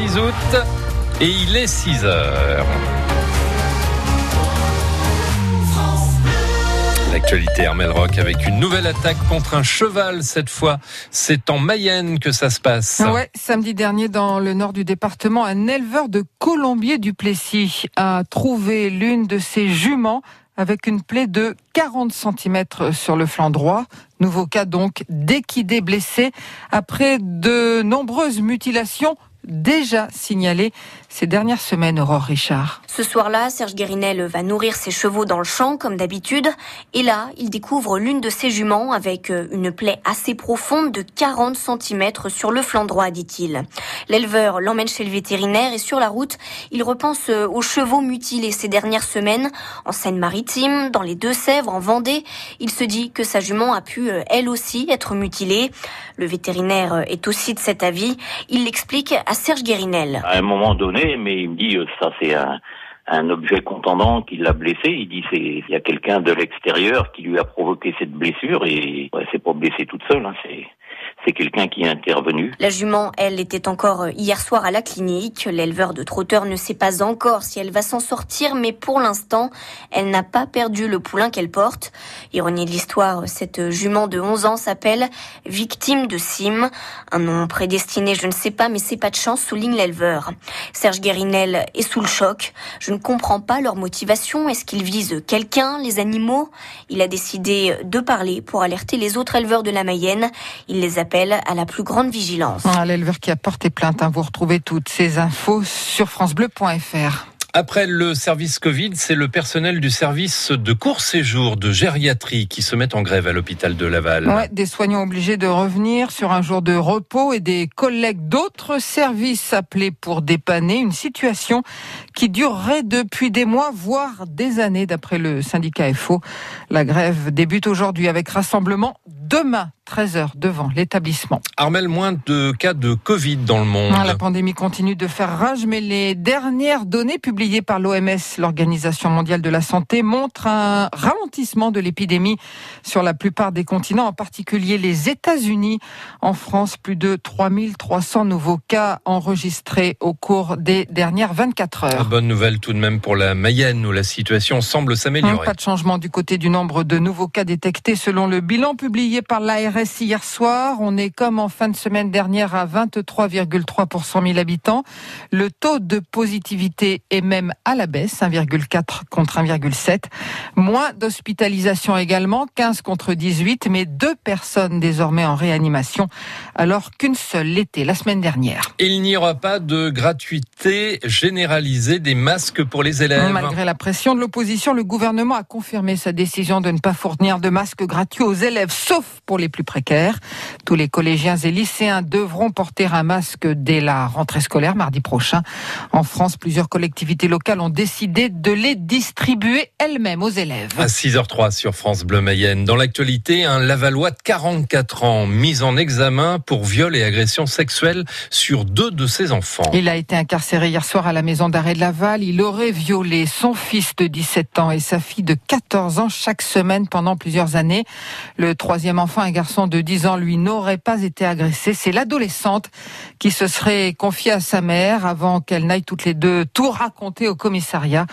6 août et il est 6 heures. L'actualité Hermel Rock avec une nouvelle attaque contre un cheval cette fois. C'est en Mayenne que ça se passe. Ouais, samedi dernier dans le nord du département, un éleveur de Colombier du Plessis a trouvé l'une de ses juments avec une plaie de 40 cm sur le flanc droit. Nouveau cas donc d'équidé blessé après de nombreuses mutilations déjà signalées ces dernières semaines, Aurore Richard. Ce soir-là, Serge Guérinel va nourrir ses chevaux dans le champ, comme d'habitude. Et là, il découvre l'une de ses juments avec euh, une plaie assez profonde de 40 cm sur le flanc droit, dit-il. L'éleveur l'emmène chez le vétérinaire et sur la route, il repense euh, aux chevaux mutilés ces dernières semaines en Seine-Maritime, dans les Deux-Sèvres, en Vendée. Il se dit que sa jument a pu, euh, elle aussi, être mutilée. Le vétérinaire est aussi de cet avis. Il l'explique à Serge Guérinel. À un moment donné, mais il me dit euh, ça c'est un, un objet contendant qui l'a blessé. Il dit c'est il y a quelqu'un de l'extérieur qui lui a provoqué cette blessure et ouais, c'est pas blessé toute seule. Hein, c'est c'est quelqu'un qui est intervenu. La jument, elle, était encore euh, hier soir à la clinique. L'éleveur de trotteur ne sait pas encore si elle va s'en sortir, mais pour l'instant, elle n'a pas perdu le poulain qu'elle porte. Ironie de l'histoire, cette jument de 11 ans s'appelle Victime de Sim. Un nom prédestiné, je ne sais pas, mais c'est pas de chance, souligne l'éleveur. Serge Guérinel est sous le choc. Je ne comprends pas leur motivation. Est-ce qu'ils visent quelqu'un, les animaux? Il a décidé de parler pour alerter les autres éleveurs de la Mayenne. Il les appelle à la plus grande vigilance. Ah, L'éleveur qui a porté plainte, hein, vous retrouvez toutes ces infos sur francebleu.fr. Après le service Covid, c'est le personnel du service de court séjour de gériatrie qui se met en grève à l'hôpital de Laval. Ouais, des soignants obligés de revenir sur un jour de repos et des collègues d'autres services appelés pour dépanner une situation qui durerait depuis des mois, voire des années, d'après le syndicat FO. La grève débute aujourd'hui avec rassemblement demain 13h devant l'établissement. Armel, moins de cas de Covid dans le monde. La pandémie continue de faire rage, mais les dernières données publiées par l'OMS, l'Organisation mondiale de la santé, montrent un ralentissement de l'épidémie sur la plupart des continents, en particulier les États-Unis. En France, plus de 3300 nouveaux cas enregistrés au cours des dernières 24 heures. Bonne nouvelle tout de même pour la Mayenne où la situation semble s'améliorer. Pas de changement du côté du nombre de nouveaux cas détectés selon le bilan publié par l'ARS hier soir. On est comme en fin de semaine dernière à 23,3 pour 100 000 habitants. Le taux de positivité est même à la baisse, 1,4 contre 1,7. Moins d'hospitalisation également, 15 contre 18, mais deux personnes désormais en réanimation, alors qu'une seule l'était la semaine dernière. Il n'y aura pas de gratuité généralisée des masques pour les élèves. Malgré la pression de l'opposition, le gouvernement a confirmé sa décision de ne pas fournir de masques gratuits aux élèves, sauf pour les plus précaires. Tous les collégiens et lycéens devront porter un masque dès la rentrée scolaire mardi prochain. En France, plusieurs collectivités locales ont décidé de les distribuer elles-mêmes aux élèves. À 6h03 sur France Bleu Mayenne. Dans l'actualité, un Lavallois de 44 ans mis en examen pour viol et agression sexuelle sur deux de ses enfants. Il a été incarcéré hier soir à la maison d'arrêt de Laval. Il aurait violé son fils de 17 ans et sa fille de 14 ans chaque semaine pendant plusieurs années. Le troisième enfant, un garçon de 10 ans, lui, n'aurait pas été agressé. C'est l'adolescente qui se serait confiée à sa mère avant qu'elle n'aille toutes les deux tout raconter au commissariat.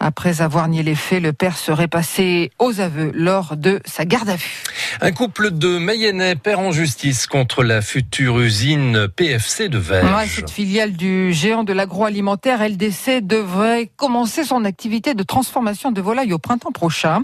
Après avoir nié les faits, le père serait passé aux aveux lors de sa garde à vue. Un couple de Mayennais perd en justice contre la future usine PFC de Verge. Ouais, cette filiale du géant de l'agroalimentaire LDC devrait commencer son activité de transformation de volailles au printemps prochain.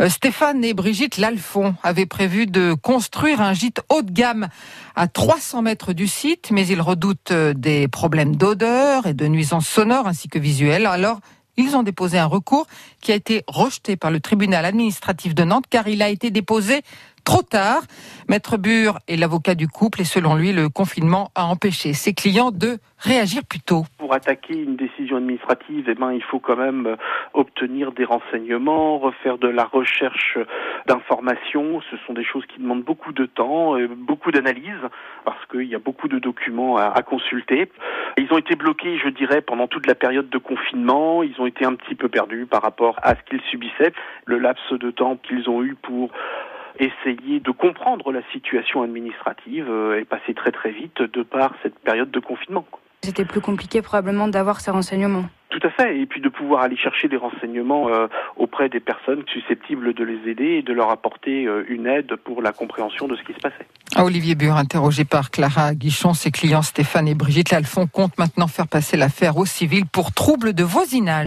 Euh, Stéphane et Brigitte Lalfond avaient prévu de construire un gîte haut de gamme à 300 mètres du site, mais ils redoutent euh, des problèmes d'odeur et de nuisances sonores ainsi que visuelles. Alors, ils ont déposé un recours qui a été rejeté par le tribunal administratif de Nantes car il a été déposé trop tard. Maître Bure est l'avocat du couple et selon lui, le confinement a empêché ses clients de réagir plus tôt. Pour attaquer une décision administrative, eh ben, il faut quand même euh, obtenir des renseignements, refaire de la recherche d'informations. Ce sont des choses qui demandent beaucoup de temps, euh, beaucoup d'analyse, parce qu'il y a beaucoup de documents à, à, consulter. Ils ont été bloqués, je dirais, pendant toute la période de confinement. Ils ont été un petit peu perdus par rapport à ce qu'ils subissaient. Le laps de temps qu'ils ont eu pour essayer de comprendre la situation administrative est passé très très vite de par cette période de confinement. C'était plus compliqué probablement d'avoir ces renseignements. Tout à fait, et puis de pouvoir aller chercher des renseignements euh, auprès des personnes susceptibles de les aider et de leur apporter euh, une aide pour la compréhension de ce qui se passait. Olivier Bure, interrogé par Clara Guichon, ses clients Stéphane et Brigitte Lalfond comptent maintenant faire passer l'affaire au civil pour trouble de voisinage.